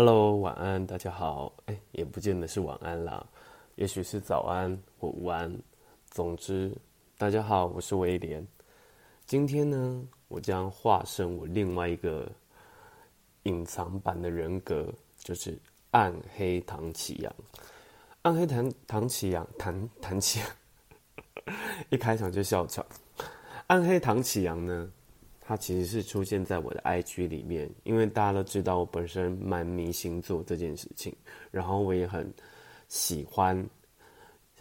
Hello，晚安，大家好。哎，也不见得是晚安啦，也许是早安或午安。总之，大家好，我是威廉。今天呢，我将化身我另外一个隐藏版的人格，就是暗黑唐启阳。暗黑唐唐启阳，唐唐启，一开场就笑场。暗黑唐启阳呢？它其实是出现在我的 IG 里面，因为大家都知道我本身蛮迷星座这件事情，然后我也很喜欢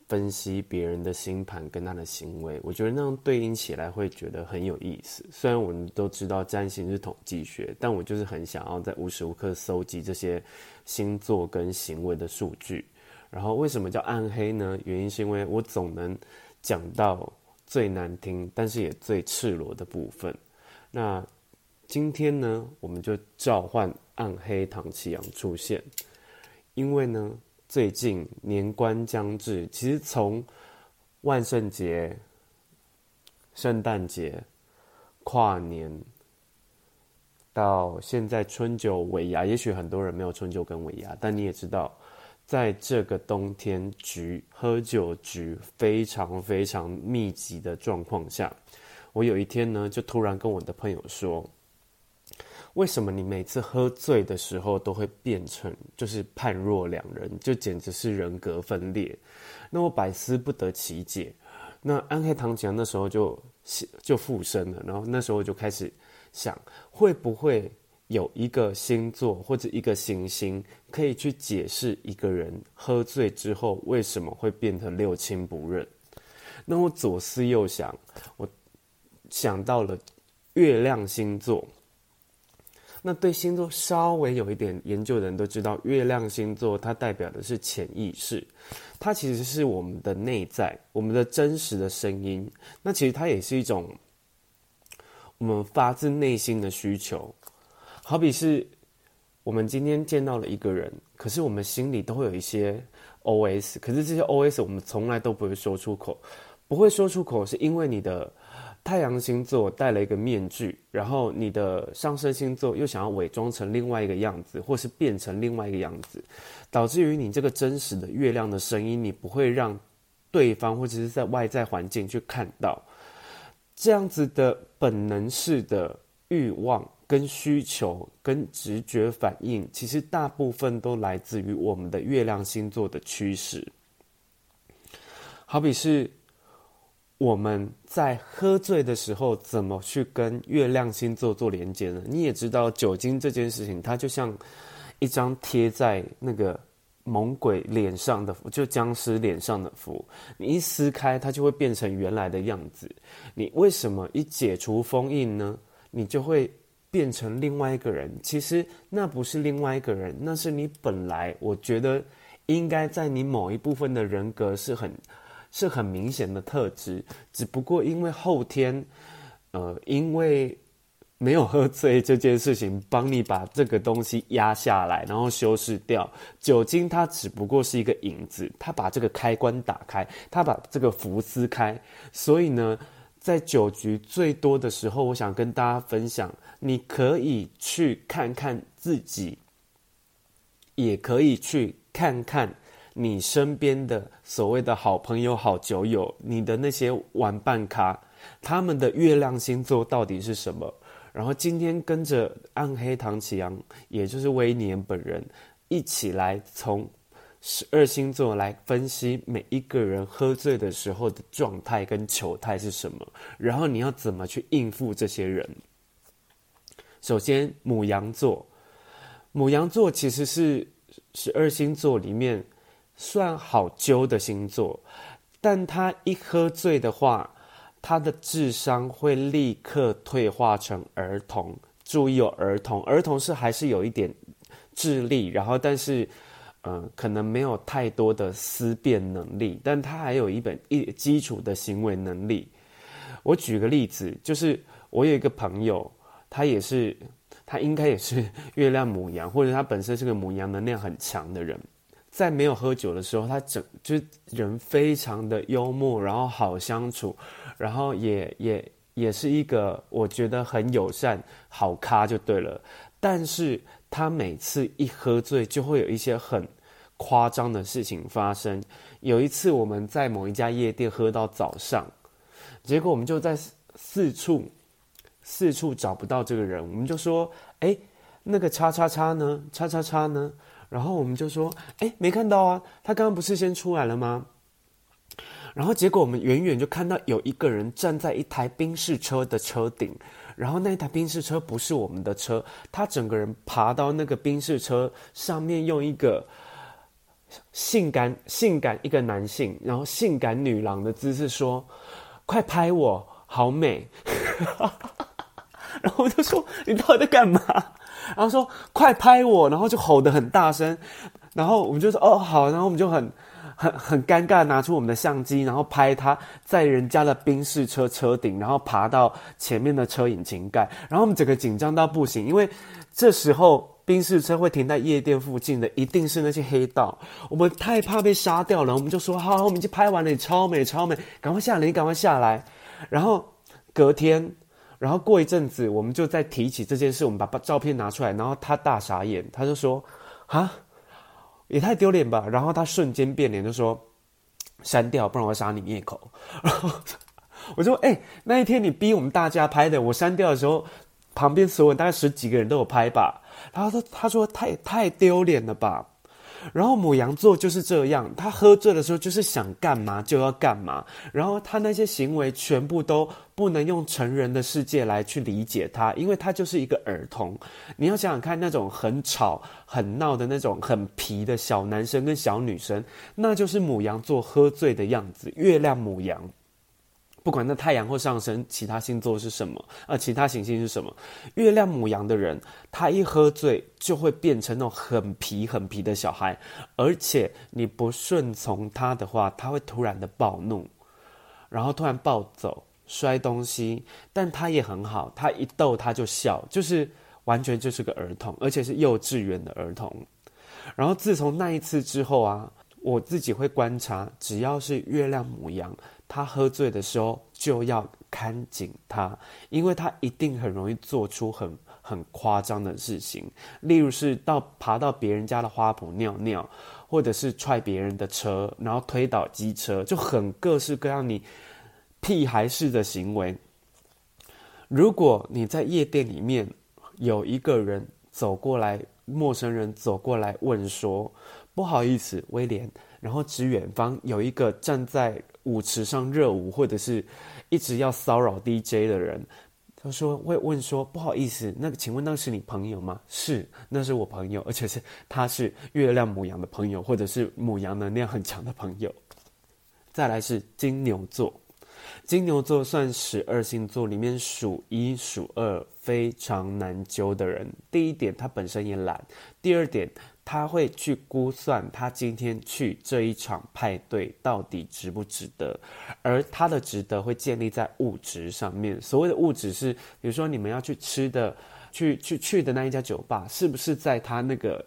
分析别人的星盘跟他的行为，我觉得那样对应起来会觉得很有意思。虽然我们都知道占星是统计学，但我就是很想要在无时无刻搜集这些星座跟行为的数据。然后为什么叫暗黑呢？原因是因为我总能讲到最难听，但是也最赤裸的部分。那今天呢，我们就召唤暗黑唐綺阳出现，因为呢，最近年关将至，其实从万圣节、圣诞节、跨年到现在春酒尾牙，也许很多人没有春酒跟尾牙，但你也知道，在这个冬天局喝酒局非常非常密集的状况下。我有一天呢，就突然跟我的朋友说：“为什么你每次喝醉的时候都会变成就是判若两人，就简直是人格分裂？”那我百思不得其解。那暗黑唐綺阳那时候就就附身了，然后那时候就开始想，会不会有一个星座或者一个行星可以去解释一个人喝醉之后为什么会变成六亲不认？那我左思右想，我。想到了月亮星座，那对星座稍微有一点研究的人都知道，月亮星座它代表的是潜意识，它其实是我们的内在，我们的真实的声音。那其实它也是一种我们发自内心的需求，好比是我们今天见到了一个人，可是我们心里都会有一些 OS，可是这些 OS 我们从来都不会说出口，不会说出口是因为你的。太阳星座戴了一个面具，然后你的上升星座又想要伪装成另外一个样子，或是变成另外一个样子，导致于你这个真实的月亮的声音，你不会让对方或者是在外在环境去看到。这样子的本能式的欲望、跟需求、跟直觉反应，其实大部分都来自于我们的月亮星座的驱使。好比是。我们在喝醉的时候，怎么去跟月亮星座做连接呢？你也知道，酒精这件事情，它就像一张贴在那个猛鬼脸上的符，就僵尸脸上的符。你一撕开，它就会变成原来的样子。你为什么一解除封印呢？你就会变成另外一个人。其实那不是另外一个人，那是你本来，我觉得应该在你某一部分的人格是很。是很明显的特质，只不过因为后天，呃，因为没有喝醉这件事情，帮你把这个东西压下来，然后修饰掉。酒精它只不过是一个影子，它把这个开关打开，它把这个符撕开。所以呢，在酒局最多的时候，我想跟大家分享，你可以去看看自己，也可以去看看。你身边的所谓的好朋友、好酒友，你的那些玩伴咖，他们的月亮星座到底是什么？然后今天跟着暗黑唐启阳，也就是威廉本人，一起来从十二星座来分析每一个人喝醉的时候的状态跟球态是什么，然后你要怎么去应付这些人。首先，母羊座，母羊座其实是十二星座里面。算好揪的星座，但他一喝醉的话，他的智商会立刻退化成儿童。注意有儿童，儿童是还是有一点智力，然后但是，呃，可能没有太多的思辨能力，但他还有一本一基础的行为能力。我举个例子，就是我有一个朋友，他也是，他应该也是月亮母羊，或者他本身是个母羊能量很强的人。在没有喝酒的时候，他整就是人非常的幽默，然后好相处，然后也也也是一个我觉得很友善好咖就对了。但是他每次一喝醉，就会有一些很夸张的事情发生。有一次我们在某一家夜店喝到早上，结果我们就在四处四处找不到这个人，我们就说：“哎，那个叉叉叉呢？叉叉叉呢？”然后我们就说：“哎，没看到啊，他刚刚不是先出来了吗？”然后结果我们远远就看到有一个人站在一台宾士车的车顶，然后那一台宾士车不是我们的车，他整个人爬到那个宾士车上面，用一个性感性感一个男性，然后性感女郎的姿势说：“快拍我，好美。”然后我就说：“你到底在干嘛？”然后说快拍我，然后就吼得很大声，然后我们就说哦好，然后我们就很很很尴尬，拿出我们的相机，然后拍他在人家的宾士车车顶，然后爬到前面的车引擎盖，然后我们整个紧张到不行，因为这时候宾士车会停在夜店附近的，一定是那些黑道，我们太怕被杀掉了，我们就说好，我们已经拍完了，你超美超美，赶快下来，你赶快下来，然后隔天。然后过一阵子，我们就再提起这件事，我们把照片拿出来，然后他大傻眼，他就说：“啊，也太丢脸吧！”然后他瞬间变脸，就说：“删掉，不然我杀你灭口。”然后我说：“哎、那一天你逼我们大家拍的，我删掉的时候，旁边所有人大概十几个人都有拍吧？”然后他：“他说太太丢脸了吧。”然后母羊座就是这样，他喝醉的时候就是想干嘛就要干嘛，然后他那些行为全部都不能用成人的世界来去理解他，因为他就是一个儿童。你要想想看，那种很吵、很闹的那种很皮的小男生跟小女生，那就是母羊座喝醉的样子。月亮母羊。不管那太阳或上升，其他星座是什么，呃，其他行星是什么？月亮母羊的人，他一喝醉就会变成那种很皮很皮的小孩，而且你不顺从他的话，他会突然的暴怒，然后突然暴走、摔东西。但他也很好，他一逗他就笑，就是完全就是个儿童，而且是幼稚园的儿童。然后自从那一次之后啊，我自己会观察，只要是月亮母羊。他喝醉的时候就要看紧他，因为他一定很容易做出很很夸张的事情，例如是到爬到别人家的花圃尿尿，或者是踹别人的车，然后推倒机车，就很各式各样你屁孩式的行为。如果你在夜店里面有一个人走过来，陌生人走过来问说：“不好意思，威廉。”然后指远方有一个站在舞池上热舞，或者是一直要骚扰 DJ 的人，他说会问说：“不好意思，那个请问那是你朋友吗？”是，那是我朋友，而且是他是月亮母羊的朋友，或者是母羊能量很强的朋友。再来是金牛座，金牛座算十二星座里面数一数二非常难揪的人。第一点，他本身也懒；第二点。他会去估算他今天去这一场派对到底值不值得，而他的值得会建立在物质上面。所谓的物质是，比如说你们要去吃的、去去去的那一家酒吧，是不是在他那个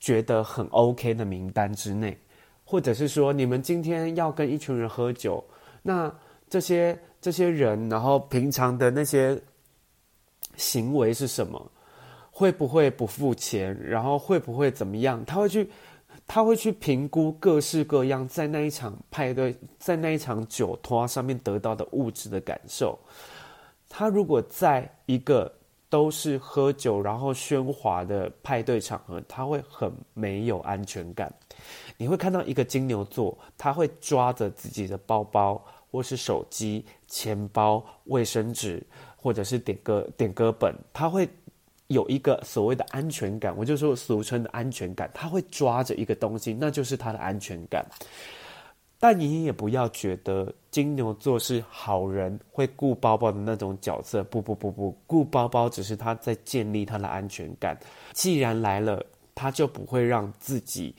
觉得很 OK 的名单之内？或者是说你们今天要跟一群人喝酒，那这些这些人，然后平常的那些行为是什么？会不会不付钱？然后会不会怎么样？他会去，他会去评估各式各样在那一场派对、在那一场酒托上面得到的物质的感受。他如果在一个都是喝酒然后喧哗的派对场合，他会很没有安全感。你会看到一个金牛座，他会抓着自己的包包，或是手机、钱包、卫生纸，或者是点歌点歌本，他会。有一个所谓的安全感，我就说俗称的安全感，他会抓着一个东西，那就是他的安全感。但你也不要觉得金牛座是好人，会顾包包的那种角色。不不不不，顾包包只是他在建立他的安全感。既然来了，他就不会让自己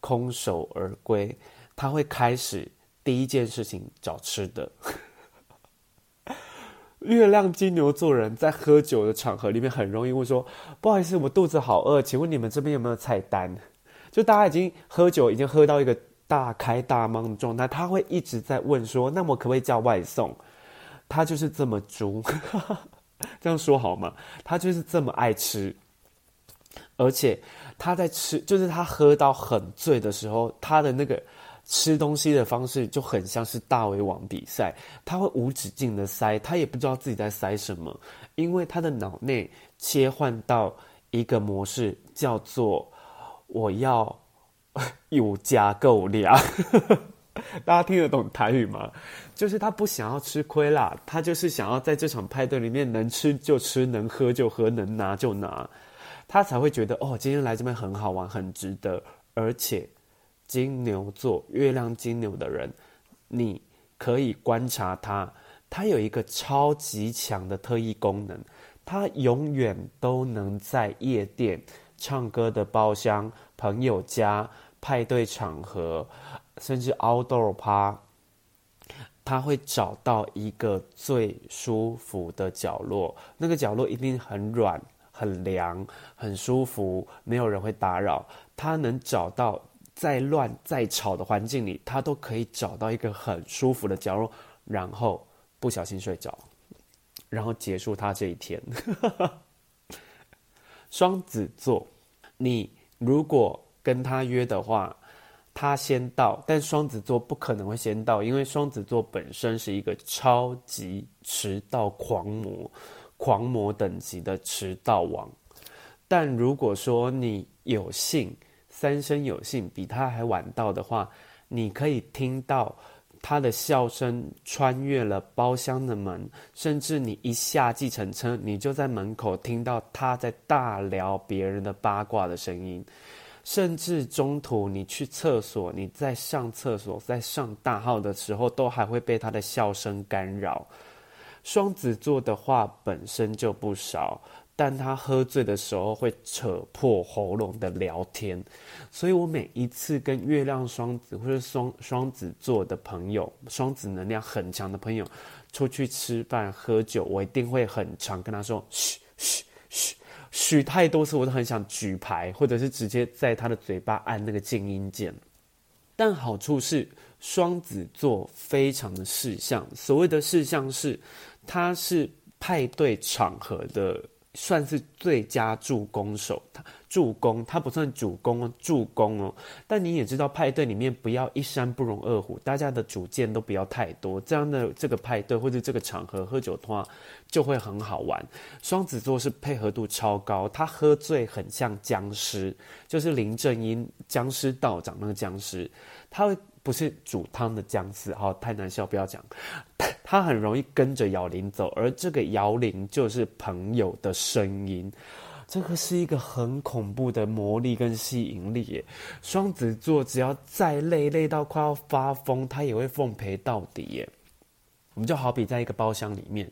空手而归，他会开始第一件事情找吃的。月亮金牛座人在喝酒的场合里面很容易会说：“不好意思，我肚子好饿，请问你们这边有没有菜单？”就大家已经喝酒，已经喝到一个大开大忙的状态，他会一直在问说：“那我可不可以叫外送？”他就是这么猪，这样说好吗？他就是这么爱吃，而且他在吃，就是他喝到很醉的时候，他的那个。吃东西的方式就很像是大胃王比赛，他会无止境的塞，他也不知道自己在塞什么，因为他的脑内切换到一个模式，叫做我要有加够量。大家听得懂台语吗？就是他不想要吃亏啦，他就是想要在这场派对里面能吃就吃，能喝就喝，能拿就拿，他才会觉得哦，今天来这边很好玩，很值得，而且。金牛座月亮金牛的人，你可以观察他，他有一个超级强的特异功能，他永远都能在夜店、唱歌的包厢、朋友家、派对场合，甚至 outdoor 趴，他会找到一个最舒服的角落，那个角落一定很软、很凉、很舒服，没有人会打扰，他能找到。再乱再吵的环境里，他都可以找到一个很舒服的角落，然后不小心睡着，然后结束他这一天。双子座，你如果跟他约的话，他先到，但双子座不可能会先到，因为双子座本身是一个超级迟到狂魔，狂魔等级的迟到王。但如果说你有幸，三生有幸比他还晚到的话，你可以听到他的笑声穿越了包厢的门，甚至你一下计程车，你就在门口听到他在大聊别人的八卦的声音，甚至中途你去厕所，你在上厕所，在上大号的时候，都还会被他的笑声干扰。双子座的话本身就不少。但他喝醉的时候会扯破喉咙的聊天，所以我每一次跟月亮双子或者双双子座的朋友、双子能量很强的朋友出去吃饭喝酒，我一定会很常跟他说：嘘嘘嘘嘘，太多次我都很想举牌，或者是直接在他的嘴巴按那个静音键。但好处是双子座非常的事项，所谓的事项是，他是派对场合的。算是最佳助攻手，他助攻他不算主攻哦，助攻哦。但你也知道，派对里面不要一山不容二虎，大家的主见都不要太多，这样的这个派对或者这个场合喝酒的话就会很好玩。双子座是配合度超高，他喝醉很像僵尸，就是林正英僵尸道长那个僵尸，他会。不是煮汤的姜丝，好，太难笑，不要讲。他很容易跟着摇铃走，而这个摇铃就是朋友的声音，这个是一个很恐怖的魔力跟吸引力耶。双子座只要再累，累到快要发疯，他也会奉陪到底耶。我们就好比在一个包厢里面。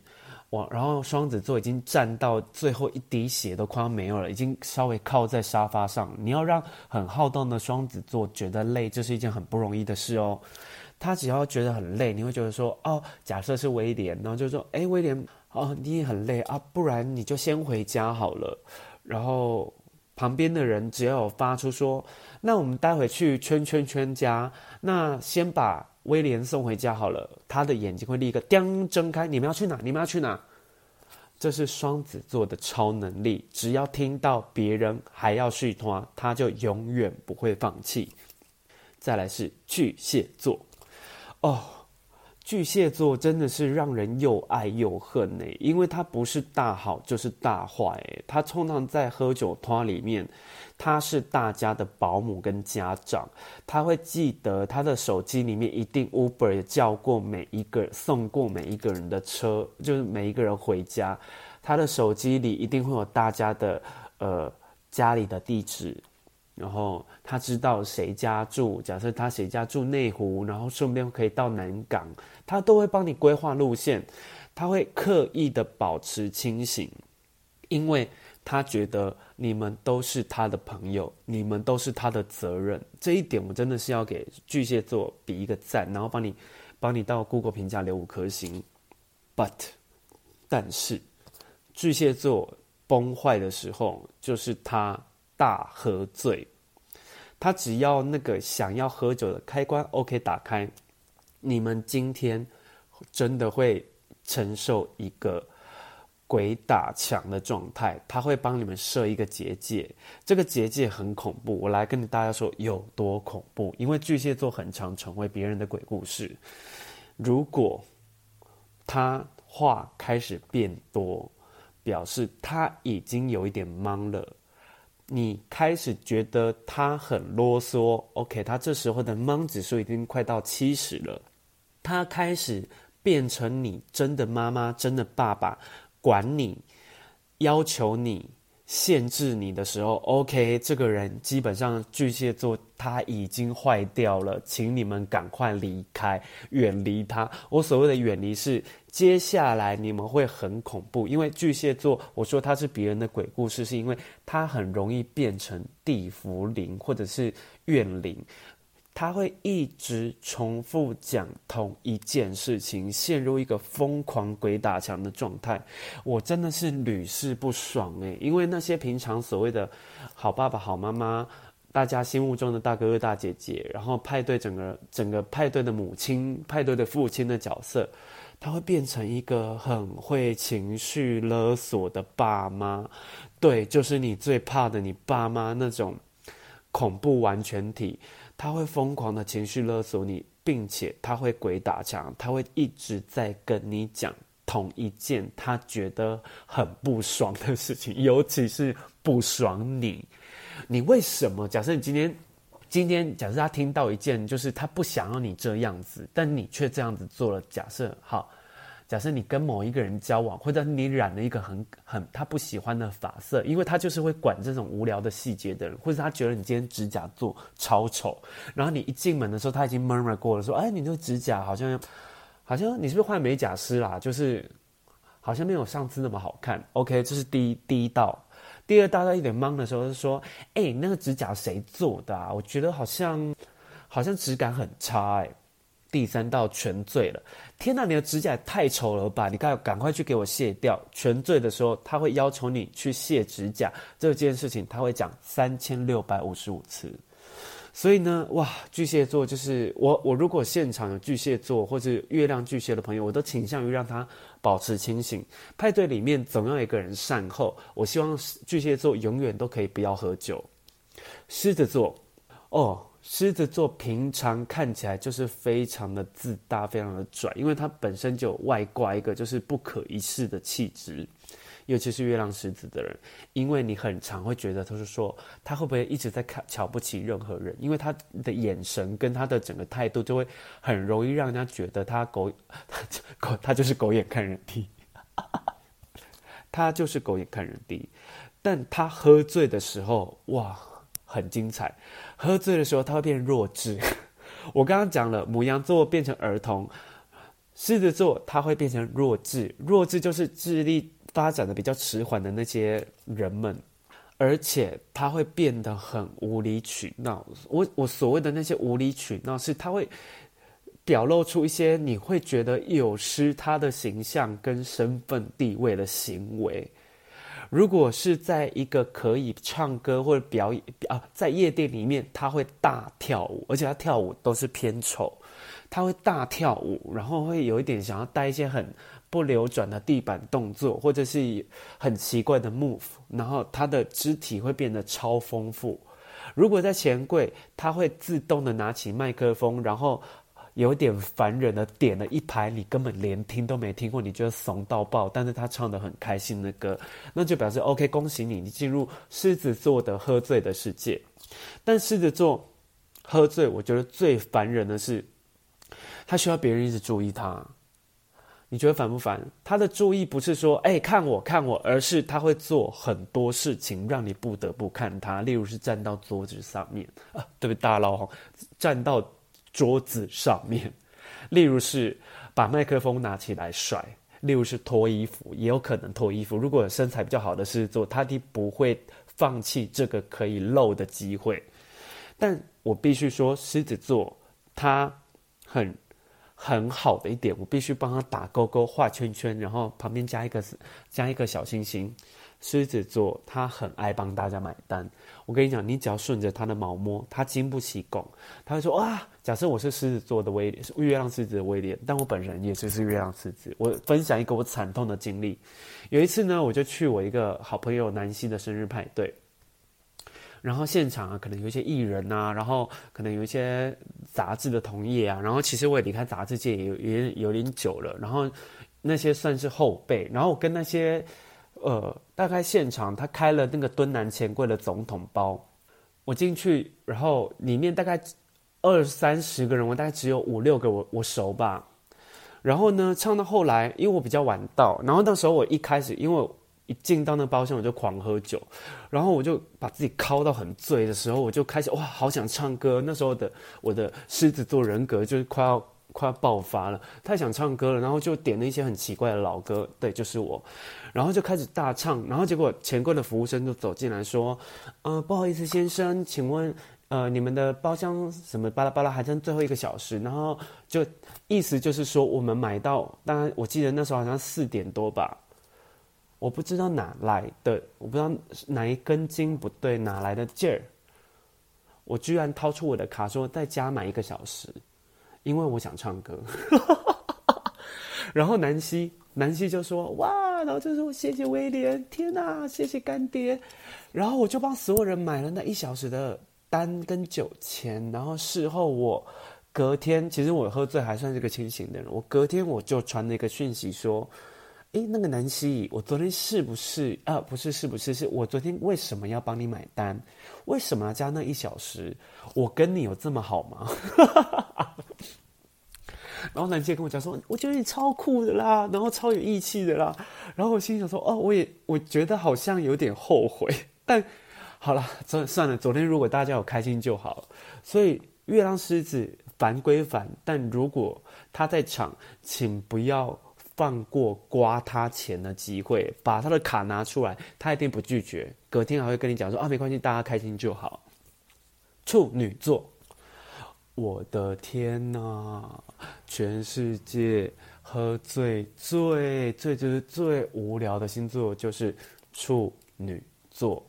哇，然后双子座已经站到最后一滴血都快要没有了，已经稍微靠在沙发上。你要让很好动的双子座觉得累，这是一件很不容易的事哦。他只要觉得很累，你会觉得说，哦，假设是威廉，然后就说，哎，威廉，哦，你也很累啊，不然你就先回家好了。然后旁边的人只要有发出说，那我们待会去圈圈圈家，那先把。威廉送回家好了，他的眼睛会立刻叮睁开。你们要去哪？你们要去哪？这是双子座的超能力。只要听到别人还要续摊，他就永远不会放弃。再来是巨蟹座，哦。巨蟹座真的是让人又爱又恨呢，因为他不是大好就是大坏。他通常在喝酒托里面，他是大家的保姆跟家长，他会记得他的手机里面一定 Uber 也叫过每一个送过每一个人的车，就是每一个人回家，他的手机里一定会有大家的呃家里的地址。然后他知道谁家住，假设他谁家住内湖，然后顺便可以到南港，他都会帮你规划路线。他会刻意的保持清醒，因为他觉得你们都是他的朋友，你们都是他的责任。这一点我真的是要给巨蟹座比一个赞，然后帮你帮你到 Google 评价留五颗星。But，但是巨蟹座崩坏的时候，就是他大喝醉。他只要那个想要喝酒的开关 OK 打开，你们今天真的会承受一个鬼打墙的状态。他会帮你们设一个结界，这个结界很恐怖。我来跟大家说有多恐怖，因为巨蟹座很常成为别人的鬼故事。如果他话开始变多，表示他已经有一点懵了。你开始觉得他很啰嗦，OK，他这时候的懵指数已经快到七十了。他开始变成你真的妈妈、真的爸爸，管你、要求你、限制你的时候，OK，这个人基本上巨蟹座他已经坏掉了，请你们赶快离开，远离他。我所谓的远离是。接下来你们会很恐怖，因为巨蟹座，我说他是别人的鬼故事，是因为他很容易变成地缚灵或者是怨灵，他会一直重复讲同一件事情，陷入一个疯狂鬼打墙的状态。我真的是屡试不爽诶，因为那些平常所谓的好爸爸、好妈妈，大家心目中的大哥哥、大姐姐，然后派对整个整个派对的母亲、派对的父亲的角色。他会变成一个很会情绪勒索的爸妈，对，就是你最怕的你爸妈那种恐怖完全体。他会疯狂的情绪勒索你，并且他会鬼打墙，他会一直在跟你讲同一件他觉得很不爽的事情，尤其是不爽你。你为什么？假设你今天。今天，假设他听到一件，就是他不想要你这样子，但你却这样子做了。假设好，假设你跟某一个人交往，或者你染了一个很很他不喜欢的发色，因为他就是会管这种无聊的细节的人，或者他觉得你今天指甲做超丑，然后你一进门的时候，他已经 murmur 过了，说：“哎，你这个指甲好像，好像你是不是换美甲师啦？就是好像没有上次那么好看。”OK，这是第一第一道。第二，大家一点懵的时候，是说：“哎、那个指甲谁做的啊？我觉得好像，好像质感很差。”哎，第三道全醉了。天哪，你的指甲太丑了吧！你赶赶快去给我卸掉。全醉的时候，他会要求你去卸指甲，这件事情他会讲三千六百五十五次。所以呢，哇，巨蟹座就是我。我如果现场有巨蟹座或者月亮巨蟹的朋友，我都倾向于让他保持清醒。派对里面总要一个人善后。我希望巨蟹座永远都可以不要喝酒。狮子座，哦，狮子座平常看起来就是非常的自大，非常的拽，因为他本身就有外挂一个就是不可一世的气质。尤其是月亮狮子的人，因为你很常会觉得，他是说他会不会一直在看瞧不起任何人，因为他的眼神跟他的整个态度，就会很容易让人家觉得他狗，狗 他就是狗眼看人低，他就是狗眼看人低。但他喝醉的时候，哇，很精彩。喝醉的时候，他会变弱智。我刚刚讲了，母羊座变成儿童，狮子座他会变成弱智。弱智就是智力。发展的比较迟缓的那些人们，而且他会变得很无理取闹。我我所谓的那些无理取闹，是他会表露出一些你会觉得有失他的形象跟身份地位的行为。如果是在一个可以唱歌或者表演啊，在夜店里面，他会大跳舞，而且他跳舞都是偏丑，他会大跳舞，然后会有一点想要带一些很。不流转的地板动作，或者是很奇怪的 move，然后他的肢体会变得超丰富。如果在钱柜，他会自动的拿起麦克风，然后有点烦人的点了一排你根本连听都没听过，你觉得怂到爆，但是他唱的很开心的歌，那就表示 OK，恭喜你，你进入狮子座的喝醉的世界。但狮子座喝醉，我觉得最烦人的是，他需要别人一直注意他。你觉得烦不烦？他的注意不是说“哎，看我，看我”，而是他会做很多事情让你不得不看他。例如是站到桌子上面啊，对不对？大老红站到桌子上面。例如是把麦克风拿起来甩。例如是脱衣服，也有可能脱衣服。如果身材比较好的狮子座，他的不会放弃这个可以露的机会。但我必须说，狮子座他很很好的一点，我必须帮他打勾勾、画圈圈，然后旁边加一个加一个小星星。狮子座他很爱帮大家买单。我跟你讲，你只要顺着他的毛摸，他经不起拱，他会说哇。假设我是狮子座的威廉，是月亮狮子的威廉，但我本人也是是月亮狮子。我分享一个我惨痛的经历。有一次呢，我就去我一个好朋友南希的生日派对，然后现场啊，可能有一些艺人啊，然后可能有一些杂志的同业啊，然后其实我也离开杂志界也有也有点久了，然后那些算是后辈，然后我跟那些。呃，大概现场他开了那个敦南钱柜的总统包，我进去，然后里面大概二三十个人，我大概只有五六个我我熟吧。然后呢，唱到后来，因为我比较晚到，然后那时候我一开始，因为一进到那包厢我就狂喝酒，然后我就把自己靠到很醉的时候，我就开始哇，好想唱歌。那时候的我的狮子座人格就是快要。快要爆发了，太想唱歌了，然后就点了一些很奇怪的老歌，对，就是我，然后就开始大唱，然后结果钱柜的服务生就走进来说：“呃，不好意思，先生，请问，呃，你们的包厢什么巴拉巴拉还剩最后一个小时？”然后就意思就是说我们买到，当然我记得那时候好像四点多吧，我不知道哪来的，我不知道哪一根筋不对，哪来的劲儿，我居然掏出我的卡说再加买一个小时。因为我想唱歌，然后南希南希就说哇，然后就说谢谢威廉，天哪，谢谢干爹，然后我就帮所有人买了那一小时的单跟酒钱，然后事后我隔天，其实我喝醉还算是个清醒的人，我隔天我就传了一个讯息说，诶，那个南希，我昨天是不是啊？不是，是不是？是我昨天为什么要帮你买单？为什么要加那一小时？我跟你有这么好吗？然后南希跟我讲说，我觉得你超酷的啦，然后超有义气的啦。然后我心里想说，哦，我也我觉得好像有点后悔。但好了，这算了。昨天如果大家有开心就好。所以月亮狮子烦归烦，但如果他在场，请不要放过刮他钱的机会，把他的卡拿出来，他一定不拒绝。隔天还会跟你讲说啊，没关系，大家开心就好。处女座。我的天哪！全世界喝醉最最就是最无聊的星座就是处女座，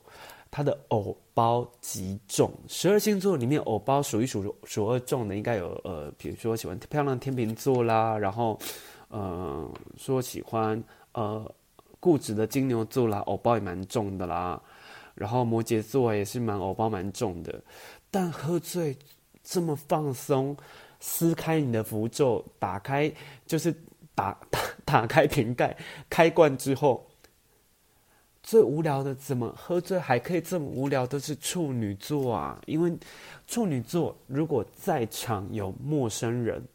他的偶包极重。十二星座里面，偶包数一数数二重的应该有呃，比如说喜欢漂亮天秤座啦，然后呃说喜欢呃固执的金牛座啦，偶包也蛮重的啦。然后摩羯座也是蛮偶包蛮重的，但喝醉。这么放松，撕开你的符咒，打开就是打 打打开瓶盖，开罐之后，最无聊的怎么喝醉还可以这么无聊？都是处女座啊！因为处女座如果在场有陌生人，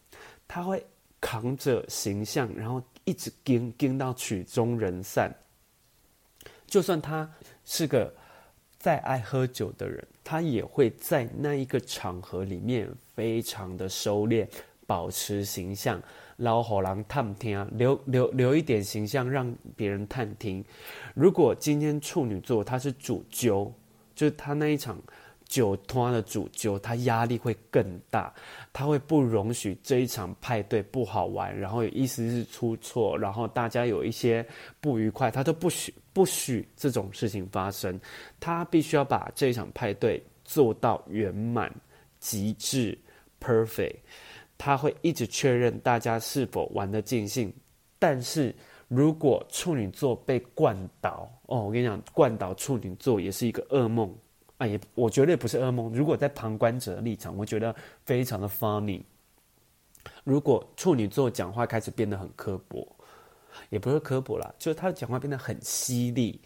他会扛着形象，然后一直跟跟到曲终人散。就算他是个。再爱喝酒的人，他也会在那一个场合里面非常的收敛，保持形象，老虎狼探听啊，留留留一点形象让别人探听。如果今天处女座他是主揪，就是他那一场。酒托的主酒，他压力会更大，他会不容许这一场派对不好玩，然后有意思是出错，然后大家有一些不愉快，他都不许不许这种事情发生，他必须要把这一场派对做到圆满、极致、perfect，他会一直确认大家是否玩得尽兴，但是如果处女座被灌倒，哦，我跟你讲，灌倒处女座也是一个噩梦。啊，也我绝对不是噩梦。如果在旁观者的立场，我觉得非常的 funny。如果处女座讲话开始变得很刻薄，也不是刻薄啦，就是他的讲话变得很犀利，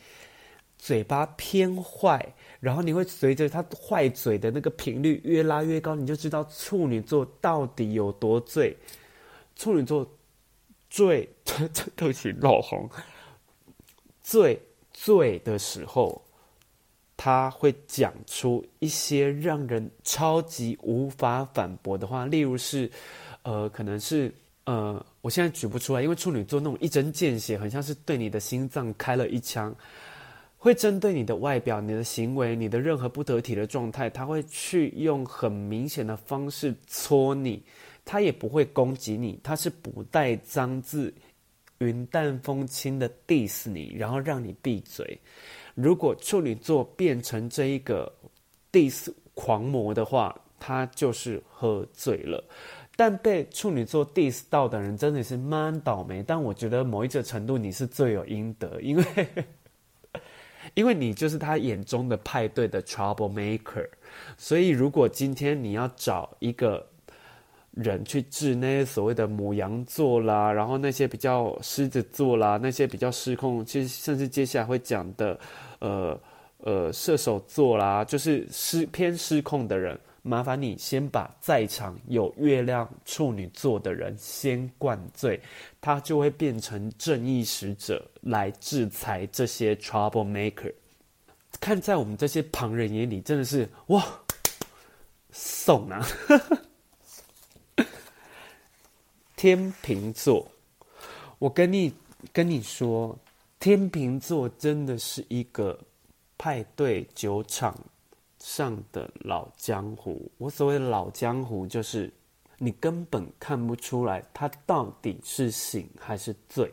嘴巴偏坏，然后你会随着他坏嘴的那个频率越拉越高，你就知道处女座到底有多醉。处女座醉，对不起，老红，醉醉的时候。他会讲出一些让人超级无法反驳的话，例如是，呃，可能是呃，我现在举不出来，因为处女座那种一针见血，很像是对你的心脏开了一枪，会针对你的外表、你的行为、你的任何不得体的状态，他会去用很明显的方式戳你，他也不会攻击你，他是不带脏字、云淡风轻的 diss 你，然后让你闭嘴。如果处女座变成这一个 diss 狂魔的话，他就是喝醉了。但被处女座 diss 到的人真的是蛮倒霉。但我觉得某一种程度你是罪有应得，因为 因为你就是他眼中的派对的 trouble maker。所以如果今天你要找一个人去治那些所谓的母羊座啦，然后那些比较狮子座啦，那些比较失控，其实甚至接下来会讲的，呃呃射手座啦，就是失偏失控的人。麻烦你先把在场有月亮处女座的人先灌醉，他就会变成正义使者来制裁这些 trouble maker。看在我们这些旁人眼里，真的是哇，送啊！天秤座，我跟你跟你说，天秤座真的是一个派对酒场上的老江湖，我所谓的老江湖，就是你根本看不出来他到底是醒还是醉。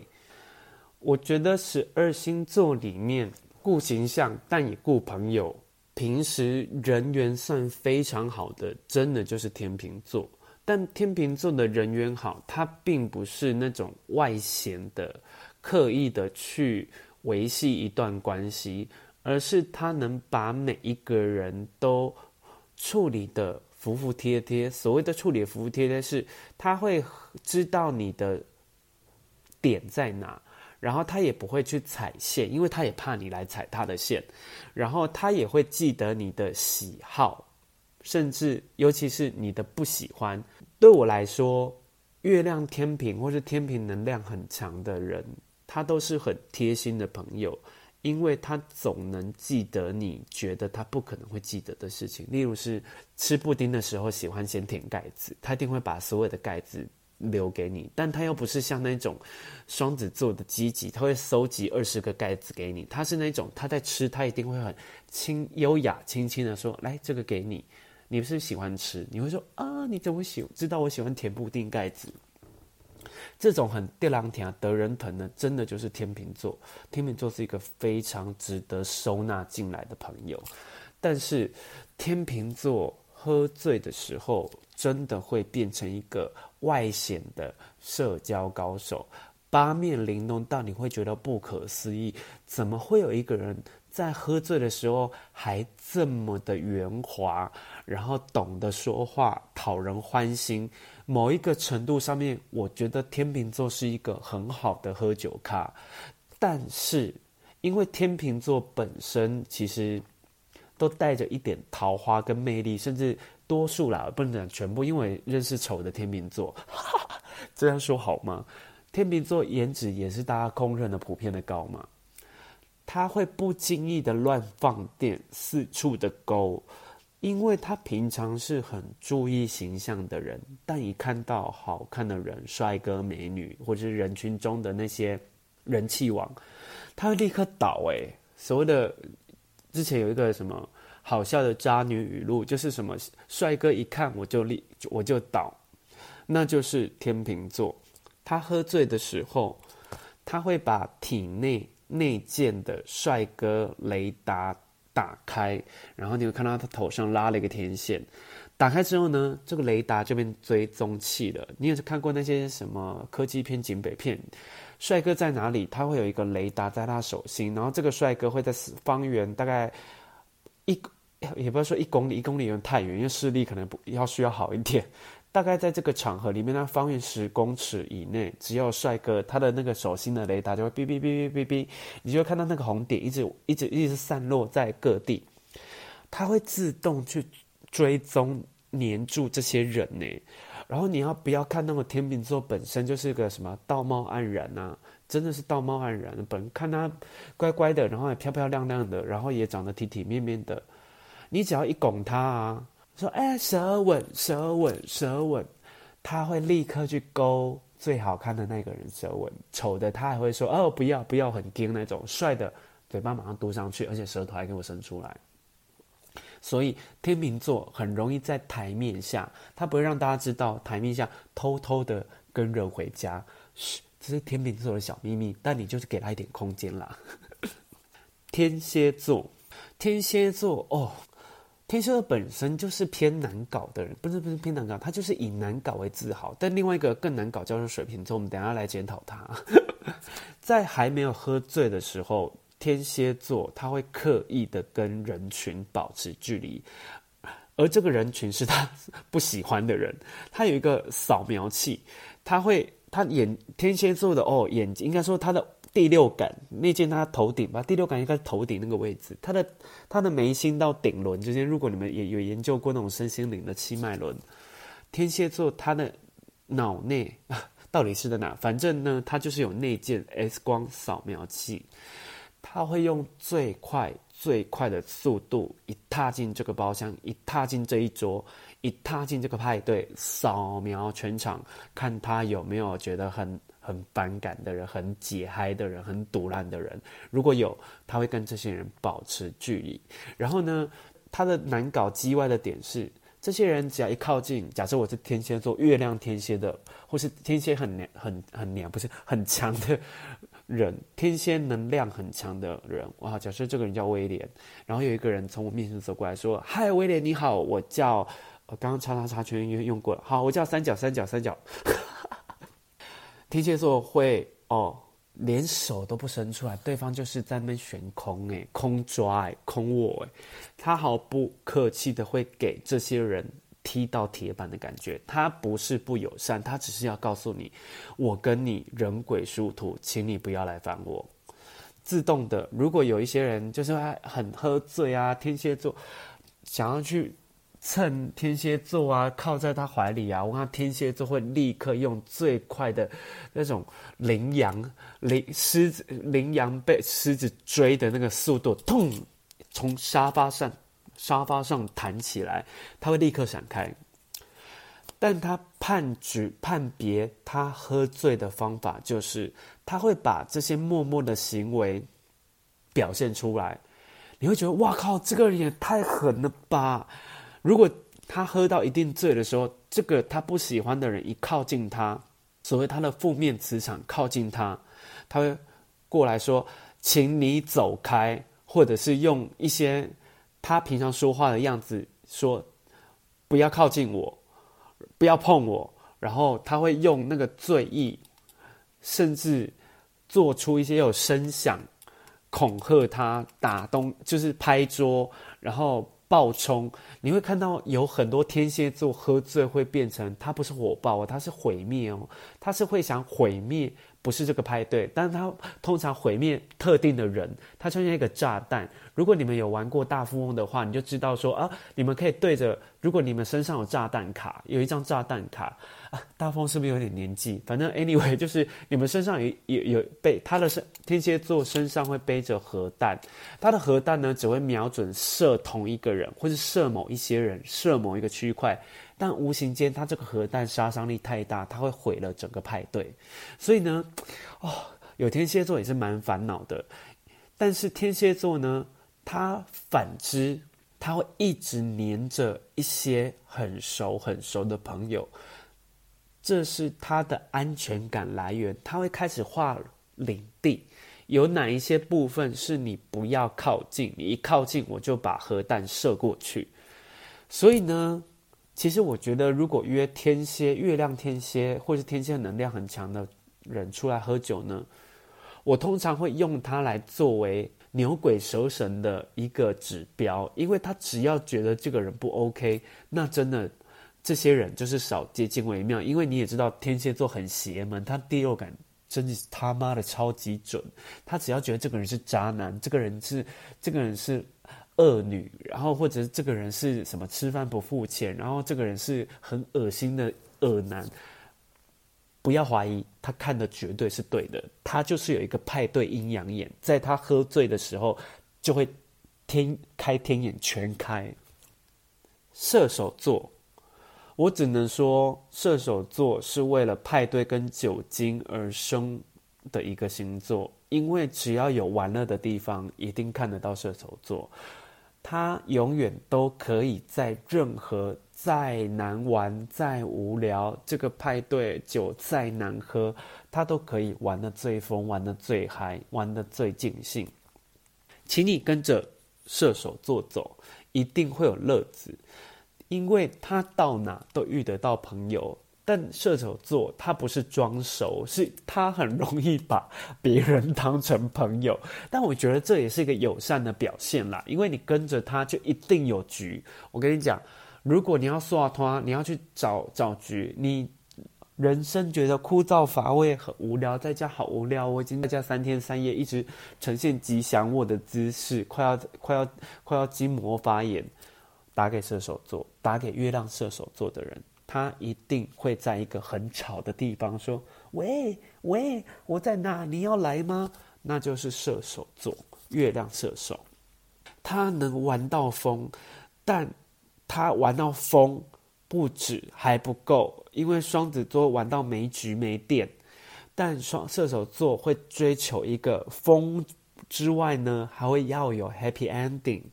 我觉得十二星座里面顾形象但也顾朋友，平时人缘算非常好的，真的就是天秤座。但天秤座的人缘好，他并不是那种外显的、刻意的去维系一段关系。而是他能把每一个人都处理得服服帖帖。所谓的处理服服帖帖，是他会知道你的点在哪，然后他也不会去踩线，因为他也怕你来踩他的线。然后他也会记得你的喜好，甚至尤其是你的不喜欢。对我来说，月亮天秤或是天秤能量很强的人，他都是很贴心的朋友。因为他总能记得你觉得他不可能会记得的事情，例如是吃布丁的时候喜欢先舔盖子，他一定会把所有的盖子留给你。但他又不是像那种双子座的积极，他会收集二十个盖子给你。他是那种他在吃，他一定会很轻优雅、轻轻的说：“来，这个给你。”你不是喜欢吃？你会说：“啊，你怎么喜知道我喜欢舔布丁盖子？”这种很吊郎甜啊得人疼的，真的就是天秤座。天秤座是一个非常值得收纳进来的朋友，但是天秤座喝醉的时候，真的会变成一个外显的社交高手，八面玲珑到你会觉得不可思议，怎么会有一个人在喝醉的时候还这么的圆滑，然后懂得说话，讨人欢心。某一个程度上面，我觉得天秤座是一个很好的喝酒咖，但是因为天秤座本身其实都带着一点桃花跟魅力，甚至多数啦，不能讲全部，因为认识丑的天秤座，这样说好吗？天秤座颜值也是大家公认的普遍的高嘛，他会不经意的乱放电，四处的勾。因为他平常是很注意形象的人，但一看到好看的人、帅哥美女，或者是人群中的那些人气王，他会立刻倒。哎，所谓的之前有一个什么好笑的渣女语录，就是什么帅哥一看我就立我就倒，那就是天秤座。他喝醉的时候，他会把体内内建的帅哥雷达。打开，然后你会看到他头上拉了一个天线。打开之后呢，这个雷达就变追踪器了。你也是看过那些什么科技片、警匪片，帅哥在哪里，他会有一个雷达在他手心，然后这个帅哥会在方圆大概一，也不要说一公里，一公里有点太远，因为视力可能不要需要好一点。大概在这个场合里面，那方圆十公尺以内，只要帅哥，他的那个手心的雷达就会哔哔哔哔哔哔，你就会看到那个红点一直一直一直散落在各地，它会自动去追踪黏住这些人呢。然后你要不要看那个天秤座本身就是个什么道貌岸然啊？真的是道貌岸然，本看他乖乖的，然后也漂漂亮亮的，然后也长得体体面面的，你只要一拱他啊。说哎，舌吻，舌吻，舌吻，他会立刻去勾最好看的那个人舌吻，丑的他还会说哦不要不要很硬那种，帅的嘴巴马上嘟上去，而且舌头还给我伸出来。所以天秤座很容易在台面下，他不会让大家知道台面下偷偷的跟人回家，嘘，这是天秤座的小秘密，但你就是给他一点空间啦。天蝎座，天蝎座哦。天蝎座本身就是偏难搞的人，不是不是偏难搞，他就是以难搞为自豪。但另外一个更难搞叫做水瓶座，我们等下来检讨他。在还没有喝醉的时候，天蝎座他会刻意的跟人群保持距离，而这个人群是他不喜欢的人。他有一个扫描器，他会他眼天蝎座的哦眼睛，应该说他的。第六感，那件他头顶吧，第六感应该是头顶那个位置，他的他的眉心到顶轮之间。如果你们也有研究过那种身心灵的七脉轮，天蝎座他的脑内到底是在哪？反正呢，他就是有内建 X 光扫描器，他会用最快最快的速度，一踏进这个包厢，一踏进这一桌，一踏进这个派对，扫描全场，看他有没有觉得很。很反感的人，很解嗨的人，很赌烂的人，如果有，他会跟这些人保持距离。然后呢，他的难搞叽歪的点是，这些人只要一靠近，假设我是天蝎座，月亮天蝎的，或是天蝎很娘、很很娘，不是很强的人，天蝎能量很强的人，哇，假设这个人叫威廉，然后有一个人从我面前走过来说：“嗨，威廉你好，我叫……我刚刚叉叉叉圈用用过了，好，我叫三角三角。三角” 天蝎座会哦，连手都不伸出来，对方就是在那悬空诶，空抓诶，空握诶，他毫不客气的会给这些人踢到铁板的感觉。他不是不友善，他只是要告诉你，我跟你人鬼殊途，请你不要来烦我。自动的，如果有一些人就是很喝醉啊，天蝎座想要去。蹭天蝎座啊，靠在他怀里啊，我看天蝎座会立刻用最快的那种羚羊、羚狮子、羚羊被狮子追的那个速度，痛，从沙发上沙发上弹起来，他会立刻闪开。但他判决判别他喝醉的方法，就是他会把这些默默的行为表现出来。你会觉得哇靠，这个人也太狠了吧！如果他喝到一定醉的时候，这个他不喜欢的人一靠近他，所谓他的负面磁场靠近他，他会过来说：“请你走开。”或者是用一些他平常说话的样子说：“不要靠近我，不要碰我。”然后他会用那个醉意，甚至做出一些有声响恐吓他，打东就是拍桌，然后。爆冲，你会看到有很多天蝎座喝醉会变成，他不是火爆哦，他是毁灭哦，他是会想毁灭。不是这个派对，但是他通常毁灭特定的人，他就像一个炸弹。如果你们有玩过大富翁的话，你就知道说啊，你们可以对着，如果你们身上有炸弹卡，有一张炸弹卡啊，大风是不是有点年纪？反正 anyway，就是你们身上有有有背他的身天蝎座身上会背着核弹，他的核弹呢只会瞄准射同一个人，或是射某一些人，射某一个区块。但无形间，他这个核弹杀伤力太大，他会毁了整个派对。所以呢，哦，有天蝎座也是蛮烦恼的。但是天蝎座呢，他反之，他会一直黏着一些很熟很熟的朋友，这是他的安全感来源。他会开始画领地，有哪一些部分是你不要靠近，你一靠近我就把核弹射过去。所以呢。其实我觉得，如果约天蝎、月亮天蝎，或是天蝎能量很强的人出来喝酒呢，我通常会用它来作为牛鬼蛇神的一个指标，因为他只要觉得这个人不 OK，那真的这些人就是少接近为妙。因为你也知道，天蝎座很邪门，他第六感真的是他妈的超级准，他只要觉得这个人是渣男，这个人是这个人是。恶女，然后或者这个人是什么吃饭不付钱，然后这个人是很恶心的恶男，不要怀疑，他看的绝对是对的，他就是有一个派对阴阳眼，在他喝醉的时候就会天开天眼全开。射手座，我只能说，射手座是为了派对跟酒精而生的一个星座，因为只要有玩乐的地方，一定看得到射手座。他永远都可以在任何再难玩、再无聊，这个派对酒再难喝，他都可以玩得最疯、玩得最嗨、玩得最尽兴。请你跟着射手座走，一定会有乐子，因为他到哪都遇得到朋友。但射手座他不是装熟，是他很容易把别人当成朋友。但我觉得这也是一个友善的表现啦，因为你跟着他就一定有局。我跟你讲，如果你要刷团，你要去找找局，你人生觉得枯燥乏味、很无聊，在家好无聊，我已经在家三天三夜，一直呈现吉祥物的姿势，快要快要快要筋膜发炎，打给射手座，打给月亮射手座的人。他一定会在一个很吵的地方说：“喂喂，我在哪？你要来吗？”那就是射手座，月亮射手。他能玩到疯，但他玩到疯不止还不够，因为双子座玩到没局没电，但双射手座会追求一个疯。之外呢，还会要有 happy ending。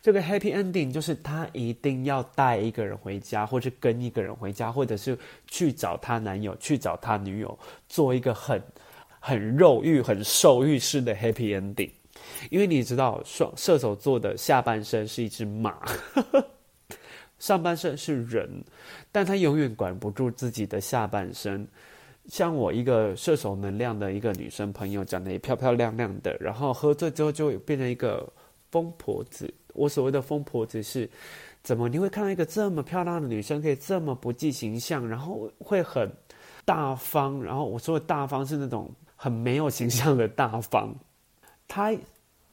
这个 happy ending 就是他一定要带一个人回家，或者跟一个人回家，或者是去找他男友、去找他女友，做一个很很肉欲、很兽欲式的 happy ending。因为你知道，双射手座的下半身是一只马，上半身是人，但他永远管不住自己的下半身。像我一个射手能量的一个女生朋友，长得也漂漂亮亮的，然后喝醉之后就变成一个疯婆子。我所谓的疯婆子是，怎么你会看到一个这么漂亮的女生可以这么不计形象，然后会很大方，然后我说的大方是那种很没有形象的大方。她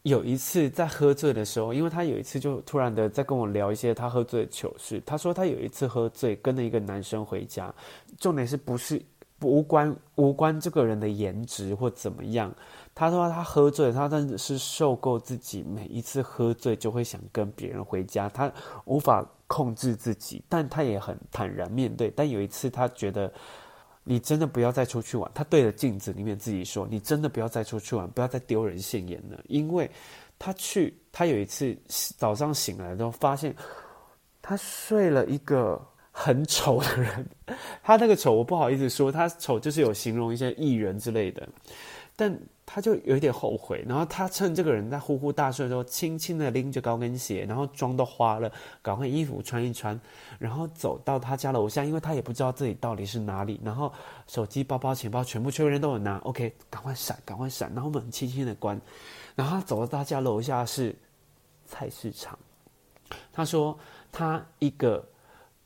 有一次在喝醉的时候，因为她有一次就突然的在跟我聊一些她喝醉的糗事。她说她有一次喝醉跟了一个男生回家，重点是不是？无关无关这个人的颜值或怎么样，他说他喝醉，他真的是受够自己每一次喝醉就会想跟别人回家，他无法控制自己，但他也很坦然面对。但有一次他觉得，你真的不要再出去玩，他对着镜子里面自己说，你真的不要再出去玩，不要再丢人现眼了，因为他去，他有一次早上醒来之后发现，他睡了一个。很丑的人，他那个丑我不好意思说，他丑就是有形容一些艺人之类的，但他就有一点后悔。然后他趁这个人在呼呼大睡的时候，轻轻的拎着高跟鞋，然后妆都花了，赶快衣服穿一穿，然后走到他家楼下，因为他也不知道自己到底是哪里。然后手机、包包、钱包全部全部都有拿，OK，赶快闪，赶快闪。然后门轻轻的关，然后他走到他家楼下是菜市场。他说他一个。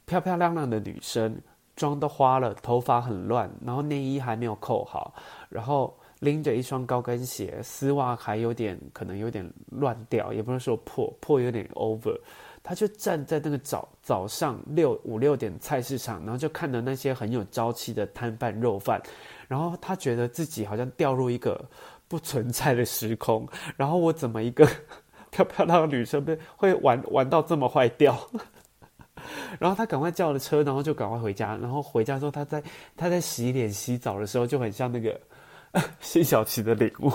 漂漂亮亮的女生，妆都花了，头发很乱，然后内衣还没有扣好，然后拎着一双高跟鞋，丝袜还有点可能有点乱掉，也不能说破，破有点 over。她就站在那个早早上六五六点菜市场，然后就看着那些很有朝气的摊贩肉贩，然后她觉得自己好像掉入一个不存在的时空，然后我怎么一个 漂漂亮的女生被会玩玩到这么坏掉？然后他赶快叫了车，然后就赶快回家。然后回家之后，他在他在洗脸洗澡的时候，就很像那个 辛晓琪的领悟，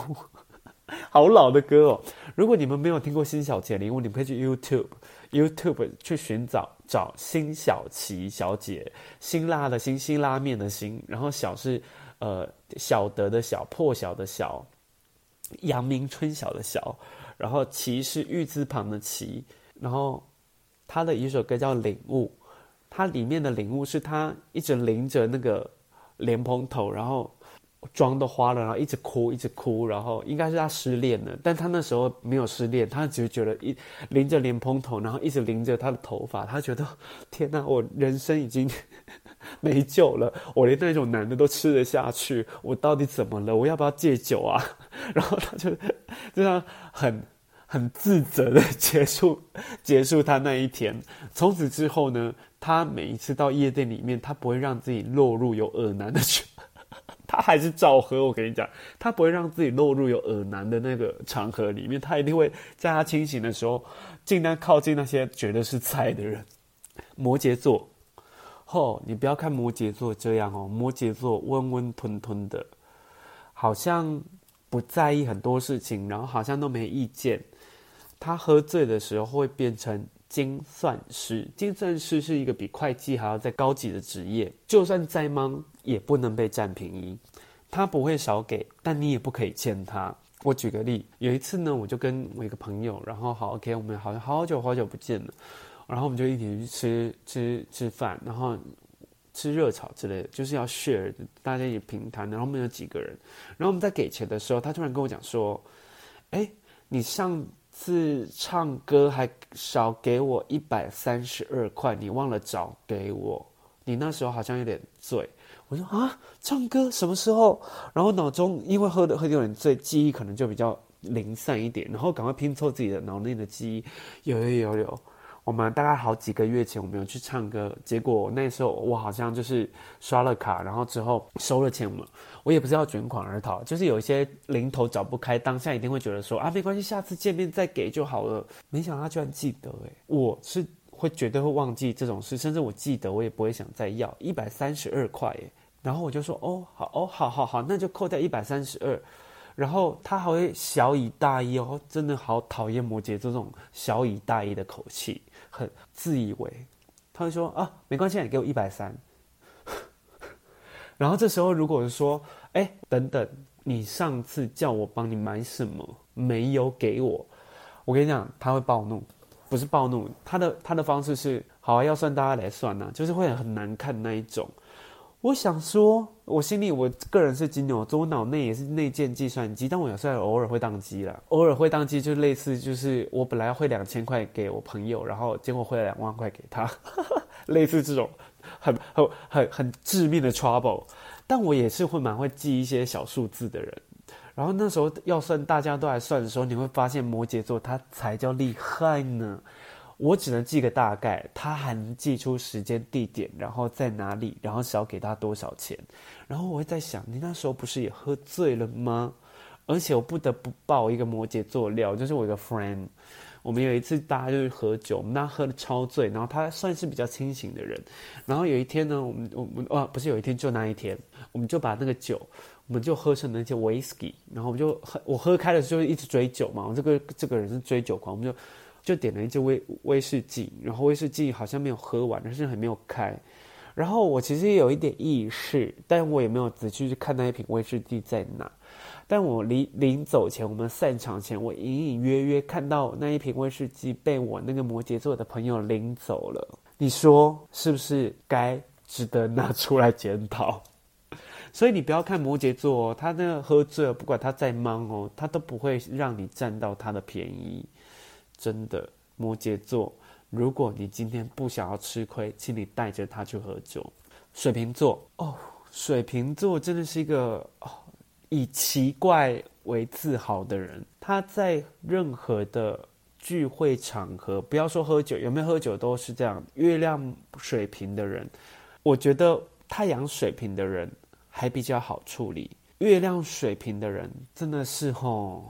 好老的歌哦。如果你们没有听过辛晓琪的领悟，你们可以去 YouTube YouTube 去寻找找辛晓琪小姐，辛辣的辛，辛拉面的辛，然后小是呃晓得的晓，破晓的晓，阳明春晓的晓，然后奇是玉字旁的奇，然后。他的一首歌叫《领悟》，它里面的领悟是他一直拎着那个莲蓬头，然后妆都花了，然后一直哭，一直哭，然后应该是他失恋了，但他那时候没有失恋，他只是觉得一拎着莲蓬头，然后一直拎着他的头发，他觉得天哪，我人生已经 没救了，我连那种男的都吃得下去，我到底怎么了？我要不要戒酒啊？然后他就就像很。很自责的 结束，结束他那一天。从此之后呢，他每一次到夜店里面，他不会让自己落入有恶男的圈，他还是照喝。我跟你讲，他不会让自己落入有恶男的那个场合里面，他一定会在他清醒的时候，尽量靠近那些觉得是菜的人。摩羯座，哦，你不要看摩羯座这样哦，摩羯座温温吞吞的，好像不在意很多事情，然后好像都没意见。他喝醉的时候会变成精算师，精算师是一个比会计还要再高级的职业，就算再忙也不能被占便宜。他不会少给，但你也不可以欠他。我举个例，有一次呢，我就跟我一个朋友，然后好 OK，我们好像好久好久不见了，然后我们就一起去吃吃吃饭，然后吃热炒之类的，就是要 share，大家也平摊，然后我们有几个人，然后我们在给钱的时候，他突然跟我讲说：“哎，你上次唱歌还少给我一百三十二块，你忘了找给我，你那时候好像有点醉。”我说啊，唱歌什么时候？然后脑中因为喝的喝的有点醉，记忆可能就比较零散一点，然后赶快拼凑自己的脑内的记忆。有有有有，我们大概好几个月前我们有去唱歌，结果那时候我好像就是刷了卡，然后之后收了钱嘛，我也不是要卷款而逃，就是有一些零头找不开，当下一定会觉得说啊，没关系，下次见面再给就好了。没想到他居然记得，哎，我是会绝对会忘记这种事，甚至我记得我也不会想再要一百三十二块，哎。然后我就说哦好哦好好好，那就扣掉一百三十二。然后他还会小以大意哦，真的好讨厌摩羯这种小以大意的口气，很自以为。他会说啊没关系，你给我一百三。然后这时候如果是说哎等等，你上次叫我帮你买什么没有给我，我跟你讲他会暴怒，不是暴怒，他的他的方式是好啊，要算大家来算呐、啊，就是会很难看那一种。我想说，我心里我个人是金牛座，我脑内也是内建计算机，但我有时候偶尔会宕机啦，偶尔会宕机，就类似就是我本来要汇两千块给我朋友，然后结果汇了两万块给他，类似这种很很很很致命的 trouble。但我也是会蛮会记一些小数字的人，然后那时候要算大家都来算的时候，你会发现摩羯座他才叫厉害呢。我只能记个大概，他还能记出时间、地点，然后在哪里，然后少给他多少钱。然后我会在想，你那时候不是也喝醉了吗？而且我不得不爆一个摩羯座料，就是我一个 friend，我们有一次大家就是喝酒，我们大家喝得超醉，然后他算是比较清醒的人。然后有一天呢，我们我们啊不是有一天就那一天，我们就把那个酒，我们就喝成那些 whisky，然后我们就喝，我喝开了就一直追酒嘛，我这个这个人是追酒狂，我们就。就点了一支威威士忌，然后威士忌好像没有喝完，但是还没有开。然后我其实也有一点意识，但我也没有仔细去看那一瓶威士忌在哪。但我临临走前，我们散场前，我隐隐约约看到那一瓶威士忌被我那个摩羯座的朋友领走了。你说是不是该值得拿出来检讨？所以你不要看摩羯座哦，他那个喝醉了，不管他再忙哦，他都不会让你占到他的便宜。真的，摩羯座，如果你今天不想要吃亏，请你带着他去喝酒。水瓶座哦，水瓶座真的是一个，以奇怪为自豪的人。他在任何的聚会场合，不要说喝酒，有没有喝酒都是这样。月亮水瓶的人，我觉得太阳水瓶的人还比较好处理。月亮水瓶的人真的是吼、哦。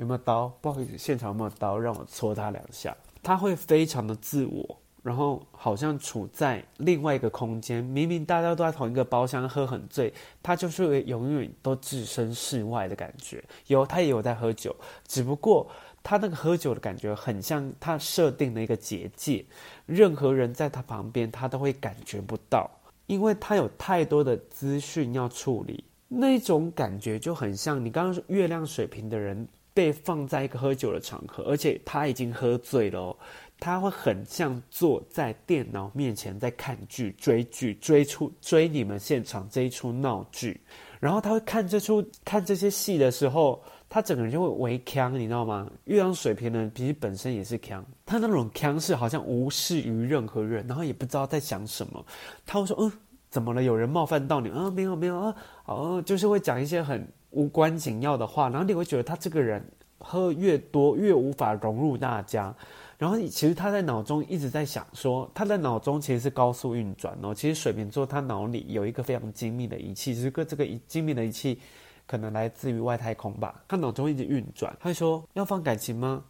有没有刀？不好意思，现场有没有刀？让我戳他两下。他会非常的自我，然后好像处在另外一个空间。明明大家都在同一个包厢喝很醉，他就是永远都置身事外的感觉。有他也有在喝酒，只不过他那个喝酒的感觉很像他设定的一个结界，任何人在他旁边，他都会感觉不到，因为他有太多的资讯要处理。那种感觉就很像你刚刚说月亮水瓶的人。被放在一个喝酒的场合，而且他已经喝醉了，他会很像坐在电脑面前在看剧、追剧、追出追你们现场这一出闹剧，然后他会看这出看这些戏的时候，他整个人就会微锵，你知道吗？月亮水瓶的人其实本身也是锵，他那种锵是好像无视于任何人，然后也不知道在想什么，他会说：“嗯，怎么了？有人冒犯到你？啊，没有没有啊，哦，就是会讲一些很。”无关紧要的话，然后你会觉得他这个人喝越多越无法融入大家，然后其实他在脑中一直在想说，他的脑中其实是高速运转哦。其实水瓶座他脑里有一个非常精密的仪器，这个这个精密的仪器可能来自于外太空吧。他脑中一直运转，他会说要放感情吗？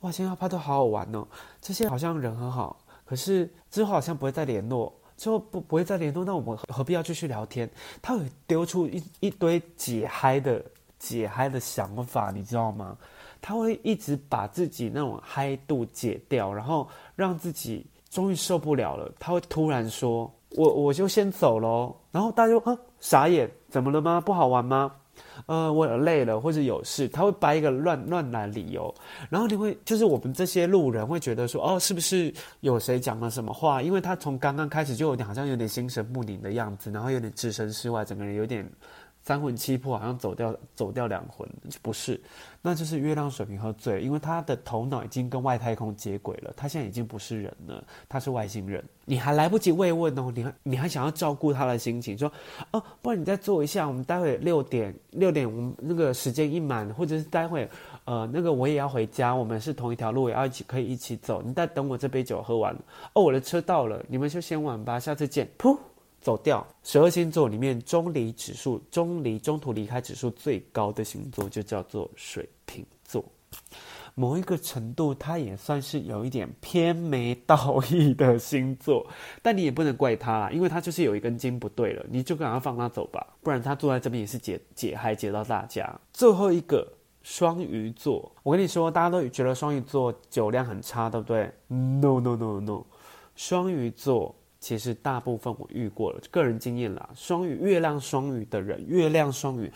哇，现在拍都好好玩哦，这些好像人很好，可是之后好像不会再联络。之后不不会再联络，那我们何必要继续聊天？他会丢出一一堆解嗨的解嗨的想法，你知道吗？他会一直把自己那种嗨度解掉，然后让自己终于受不了了。他会突然说：“我我就先走喽。”然后大家就啊傻眼，怎么了吗？不好玩吗？呃，我累了或者有事，他会掰一个乱乱来理由。然后你会就是我们这些路人会觉得说：“哦，是不是有谁讲了什么话？”因为他从刚刚开始就有点好像有点心神不宁的样子，然后有点置身事外，整个人有点。三魂七魄，好像走掉走掉两魂，不是，那就是月亮水瓶喝醉，因为他的头脑已经跟外太空接轨了，他现在已经不是人了，他是外星人。你还来不及慰问哦，你还你还想要照顾他的心情，说哦，不然你再坐一下，我们待会六点六点，我们那个时间一满，或者是待会呃那个我也要回家，我们是同一条路，也要一起可以一起走，你再等我这杯酒喝完哦，我的车到了，你们就先玩吧，下次见，噗。走掉，十二星座里面中离指数、中离中途离开指数最高的星座就叫做水瓶座。某一个程度，它也算是有一点偏没道义的星座，但你也不能怪他啦，因为他就是有一根筋不对了，你就赶快放他走吧，不然他坐在这边也是解解嗨解到大家。最后一个双鱼座，我跟你说，大家都觉得双鱼座酒量很差，对不对？No No No No，双鱼座。其实大部分我遇过了，个人经验啦。双鱼月亮双鱼的人，月亮双鱼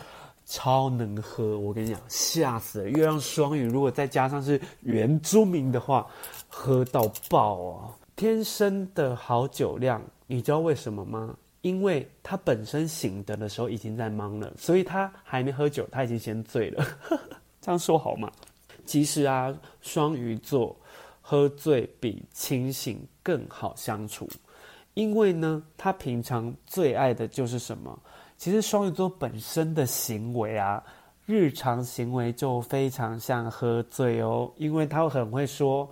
超能喝，我跟你讲，吓死了！月亮双鱼如果再加上是原住民的话，喝到爆啊！天生的好酒量，你知道为什么吗？因为他本身醒的的时候已经在忙了，所以他还没喝酒，他已经先醉了。这样说好吗？其实啊，双鱼座喝醉比清醒更好相处。因为呢，他平常最爱的就是什么？其实双鱼座本身的行为啊，日常行为就非常像喝醉哦。因为他很会说，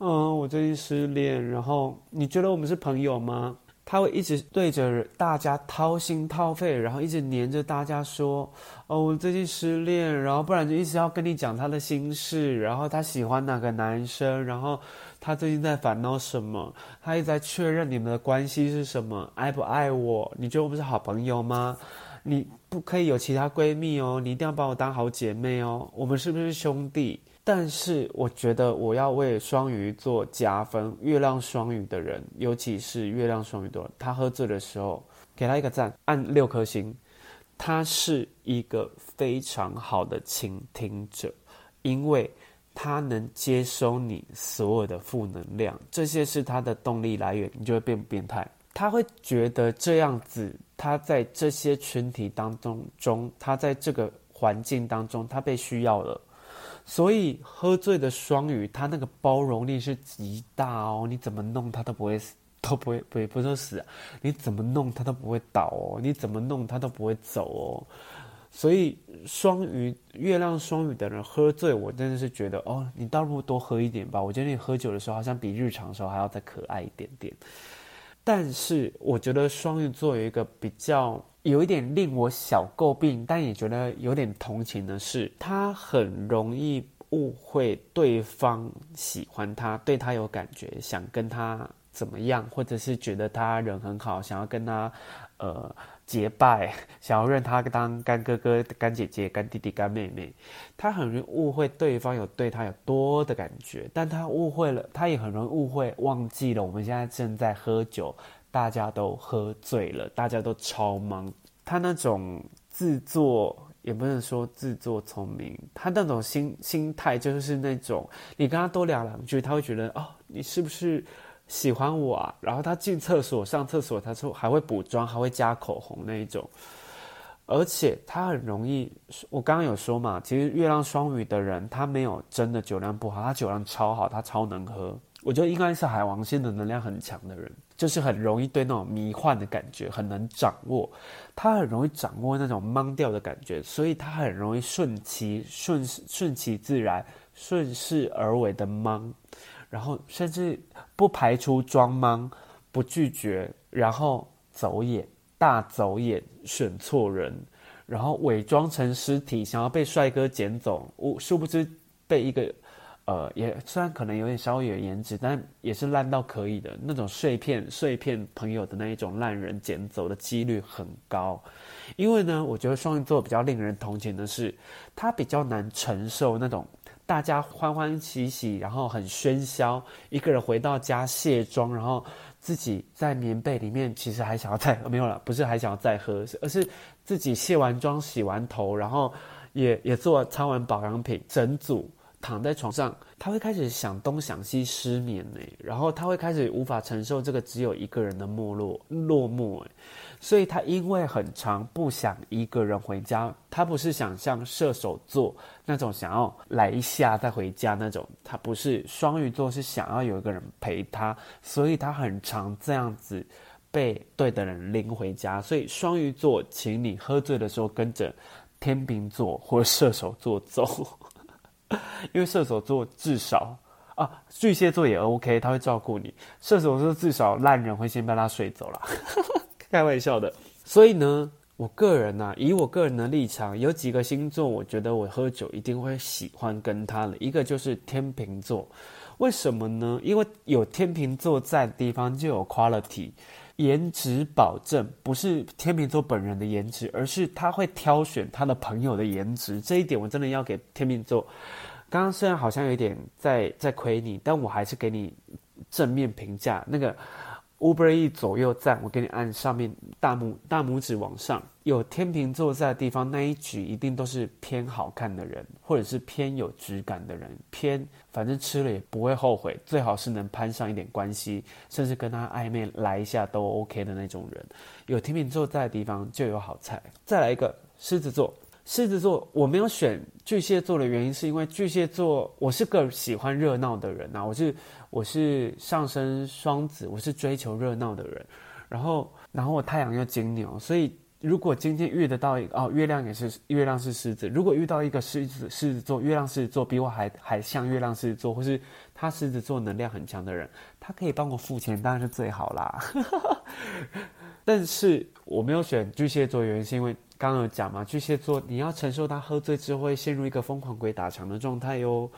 嗯，我最近失恋，然后你觉得我们是朋友吗？他会一直对着大家掏心掏肺，然后一直黏着大家说：“哦，我最近失恋。”然后不然就一直要跟你讲他的心事，然后他喜欢哪个男生，然后他最近在烦恼什么，他一直在确认你们的关系是什么，爱不爱我？你觉得我们是好朋友吗？你不可以有其他闺蜜哦，你一定要把我当好姐妹哦，我们是不是兄弟？但是我觉得我要为双鱼座加分，月亮双鱼的人，尤其是月亮双鱼的人，他喝醉的时候，给他一个赞，按六颗星。他是一个非常好的倾听者，因为他能接收你所有的负能量，这些是他的动力来源，你就会变变态。他会觉得这样子，他在这些群体当中中，他在这个环境当中，他被需要了。所以喝醉的双鱼，他那个包容力是极大哦。你怎么弄他都不会死，都不会不会不说死。你怎么弄他都不会倒哦。你怎么弄他都不会走哦。所以双鱼月亮双鱼的人喝醉，我真的是觉得哦，你倒不如多喝一点吧。我觉得你喝酒的时候好像比日常时候还要再可爱一点点。但是我觉得双鱼座有一个比较。有一点令我小诟病，但也觉得有点同情的是，他很容易误会对方喜欢他，对他有感觉，想跟他怎么样，或者是觉得他人很好，想要跟他呃结拜，想要认他当干哥哥、干姐姐、干弟弟、干妹妹。他很容易误会对方有对他有多的感觉，但他误会了，他也很容易误会，忘记了我们现在正在喝酒。大家都喝醉了，大家都超忙。他那种自作，也不能说自作聪明，他那种心心态就是那种，你跟他多聊两句，他会觉得哦，你是不是喜欢我啊？然后他进厕所上厕所，他说还会补妆，还会加口红那一种。而且他很容易，我刚刚有说嘛，其实月亮双鱼的人，他没有真的酒量不好，他酒量超好，他超能喝。我觉得应该是海王星的能量很强的人，就是很容易对那种迷幻的感觉很能掌握，他很容易掌握那种懵掉的感觉，所以他很容易顺其顺顺其自然、顺势而为的懵，然后甚至不排除装懵、不拒绝，然后走眼、大走眼、选错人，然后伪装成尸体，想要被帅哥捡走，我殊不知被一个。呃，也虽然可能有点稍微有颜值，但也是烂到可以的那种碎片碎片朋友的那一种烂人捡走的几率很高。因为呢，我觉得双鱼座比较令人同情的是，他比较难承受那种大家欢欢喜喜，然后很喧嚣，一个人回到家卸妆，然后自己在棉被里面，其实还想要再没有了，不是还想要再喝，而是自己卸完妆、洗完头，然后也也做擦完保养品，整组。躺在床上，他会开始想东想西，失眠呢。然后他会开始无法承受这个只有一个人的没落落寞哎，所以他因为很长不想一个人回家，他不是想像射手座那种想要来一下再回家那种，他不是双鱼座是想要有一个人陪他，所以他很常这样子被对的人拎回家。所以双鱼座，请你喝醉的时候跟着天秤座或射手座走。因为射手座至少啊，巨蟹座也 OK，他会照顾你。射手座至少烂人会先被他睡走了，开玩笑的。所以呢，我个人呢、啊，以我个人的立场，有几个星座，我觉得我喝酒一定会喜欢跟他的。一个就是天秤座，为什么呢？因为有天秤座在的地方就有 quality。颜值保证不是天秤座本人的颜值，而是他会挑选他的朋友的颜值。这一点我真的要给天秤座。刚刚虽然好像有点在在亏你，但我还是给你正面评价。那个。Uber E 左右站，我给你按上面大拇大拇指往上，有天秤座在的地方，那一局一定都是偏好看的人，或者是偏有质感的人，偏反正吃了也不会后悔，最好是能攀上一点关系，甚至跟他暧昧来一下都 OK 的那种人。有天秤座在的地方就有好菜。再来一个狮子座。狮子座，我没有选巨蟹座的原因，是因为巨蟹座，我是个喜欢热闹的人呐、啊，我是我是上升双子，我是追求热闹的人，然后然后我太阳又金牛，所以如果今天遇得到一个哦，月亮也是月亮是狮子，如果遇到一个狮子狮子座，月亮狮子座比我还还像月亮狮子座，或是他狮子座能量很强的人，他可以帮我付钱，当然是最好啦。但是我没有选巨蟹座，原因是因为。刚刚有讲嘛，巨蟹座你要承受他喝醉之后会陷入一个疯狂鬼打墙的状态哟，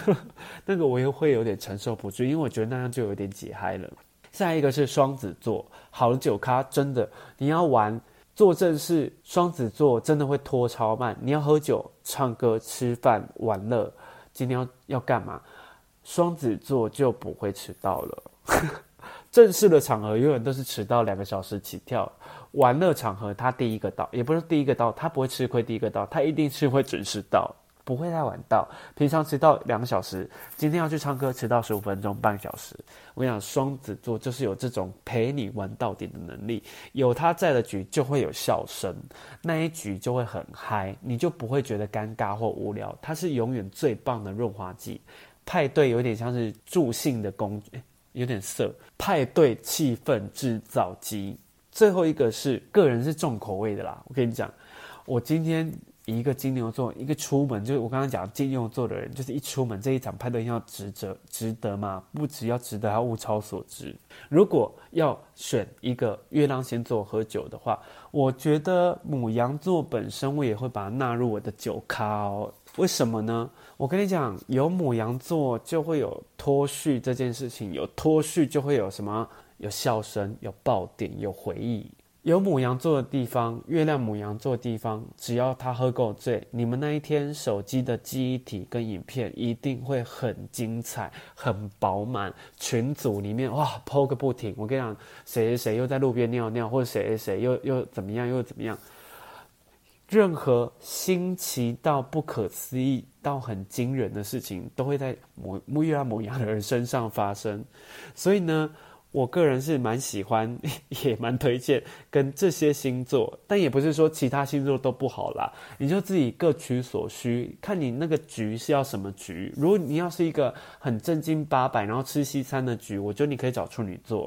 那个我又会有点承受不住，因为我觉得那样就有点解嗨了。下一个是双子座，好的酒咖真的你要玩做正事，双子座真的会拖超慢。你要喝酒、唱歌、吃饭、玩乐，今天要要干嘛？双子座就不会迟到了。正式的场合永远都是迟到两个小时起跳。玩乐场合，他第一个到，也不是第一个到，他不会吃亏第一个到，他一定是会准时到，不会太晚到。平常迟到两个小时，今天要去唱歌，迟到十五分钟，半小时。我跟你讲，双子座就是有这种陪你玩到底的能力，有他在的局就会有笑声，那一局就会很嗨，你就不会觉得尴尬或无聊。他是永远最棒的润滑剂，派对有点像是助兴的工具，有点色，派对气氛制造机。最后一个是个人是重口味的啦，我跟你讲，我今天一个金牛座，一个出门就是我刚刚讲金牛座的人，就是一出门这一场派对要值得值得吗？不只要值得，还要物超所值。如果要选一个月亮星座喝酒的话，我觉得牡羊座本身我也会把它纳入我的酒咖哦。为什么呢？我跟你讲，有牡羊座就会有脱序这件事情，有脱序就会有什么？有笑声，有爆点，有回忆，有牡羊座的地方，月亮牡羊座的地方，只要他喝够醉，你们那一天手机的记忆体跟影片一定会很精彩，很饱满。群组里面哇，po 个不停。我跟你讲，谁谁谁又在路边尿尿，或者谁谁谁又又怎么样，又怎么样？任何新奇到不可思议到很惊人的事情，都会在牡牡月亮牡羊的人身上发生。所以呢。我个人是蛮喜欢，也蛮推荐跟这些星座，但也不是说其他星座都不好啦。你就自己各取所需，看你那个局是要什么局。如果你要是一个很正经八百，然后吃西餐的局，我觉得你可以找处女座。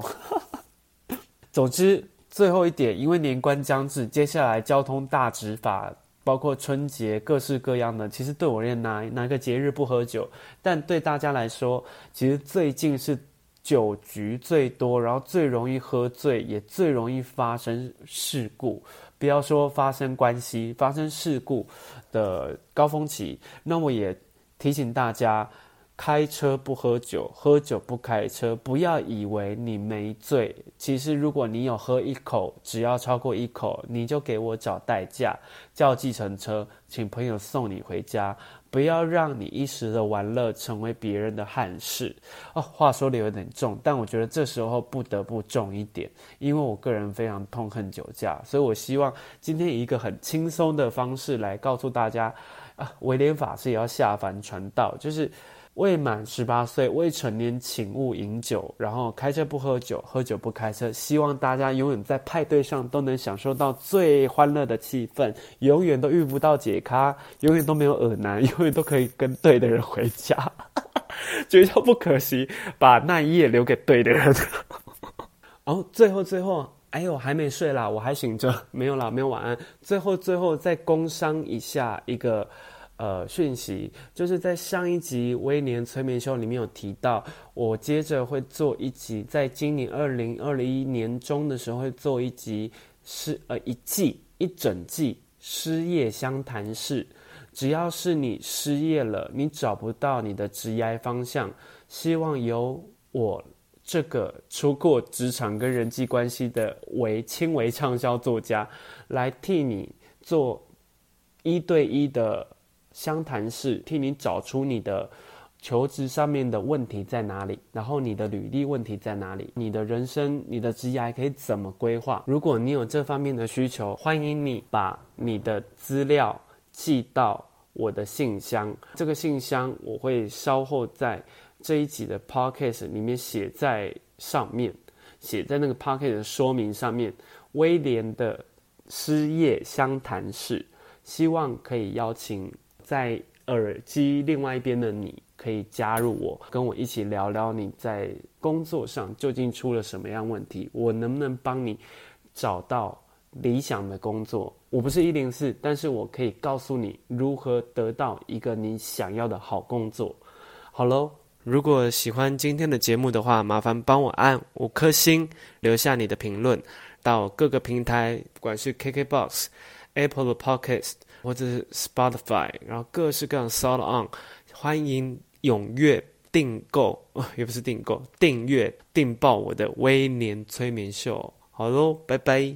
总之，最后一点，因为年关将至，接下来交通大执法，包括春节各式各样的，其实对我而言，哪哪个节日不喝酒？但对大家来说，其实最近是。酒局最多，然后最容易喝醉，也最容易发生事故。不要说发生关系，发生事故的高峰期。那我也提醒大家，开车不喝酒，喝酒不开车。不要以为你没醉，其实如果你有喝一口，只要超过一口，你就给我找代驾，叫计程车，请朋友送你回家。不要让你一时的玩乐成为别人的憾事。哦，话说的有点重，但我觉得这时候不得不重一点，因为我个人非常痛恨酒驾，所以我希望今天以一个很轻松的方式来告诉大家。啊，威廉法师也要下凡传道，就是未满十八岁未成年，请勿饮酒，然后开车不喝酒，喝酒不开车。希望大家永远在派对上都能享受到最欢乐的气氛，永远都遇不到解咖，永远都没有耳男，永远都可以跟对的人回家，绝交不可惜，把那一夜留给对的人。哦，最后最后。哎呦，还没睡啦，我还醒着，没有啦，没有晚安。最后，最后再工商一下一个呃讯息，就是在上一集威廉催眠秀里面有提到，我接着会做一集，在今年二零二一年中的时候会做一集失呃一季一整季失业相谈室，只要是你失业了，你找不到你的职业方向，希望由我。这个出过职场跟人际关系的为轻微畅销作家，来替你做一对一的相谈室，替你找出你的求职上面的问题在哪里，然后你的履历问题在哪里，你的人生、你的职业还可以怎么规划。如果你有这方面的需求，欢迎你把你的资料寄到我的信箱，这个信箱我会稍后在。这一集的 podcast 里面写在上面，写在那个 podcast 的说明上面，威廉的失业相谈室，希望可以邀请在耳机另外一边的你，可以加入我，跟我一起聊聊你在工作上究竟出了什么样问题，我能不能帮你找到理想的工作？我不是一零四，但是我可以告诉你如何得到一个你想要的好工作。好喽。如果喜欢今天的节目的话，麻烦帮我按五颗星，留下你的评论。到各个平台，不管是 KKBOX、Apple 的 Podcast 或者是 Spotify，然后各式各样 sold on，欢迎踊跃订购，也不是订购，订阅订报我的威廉催眠秀。好喽，拜拜。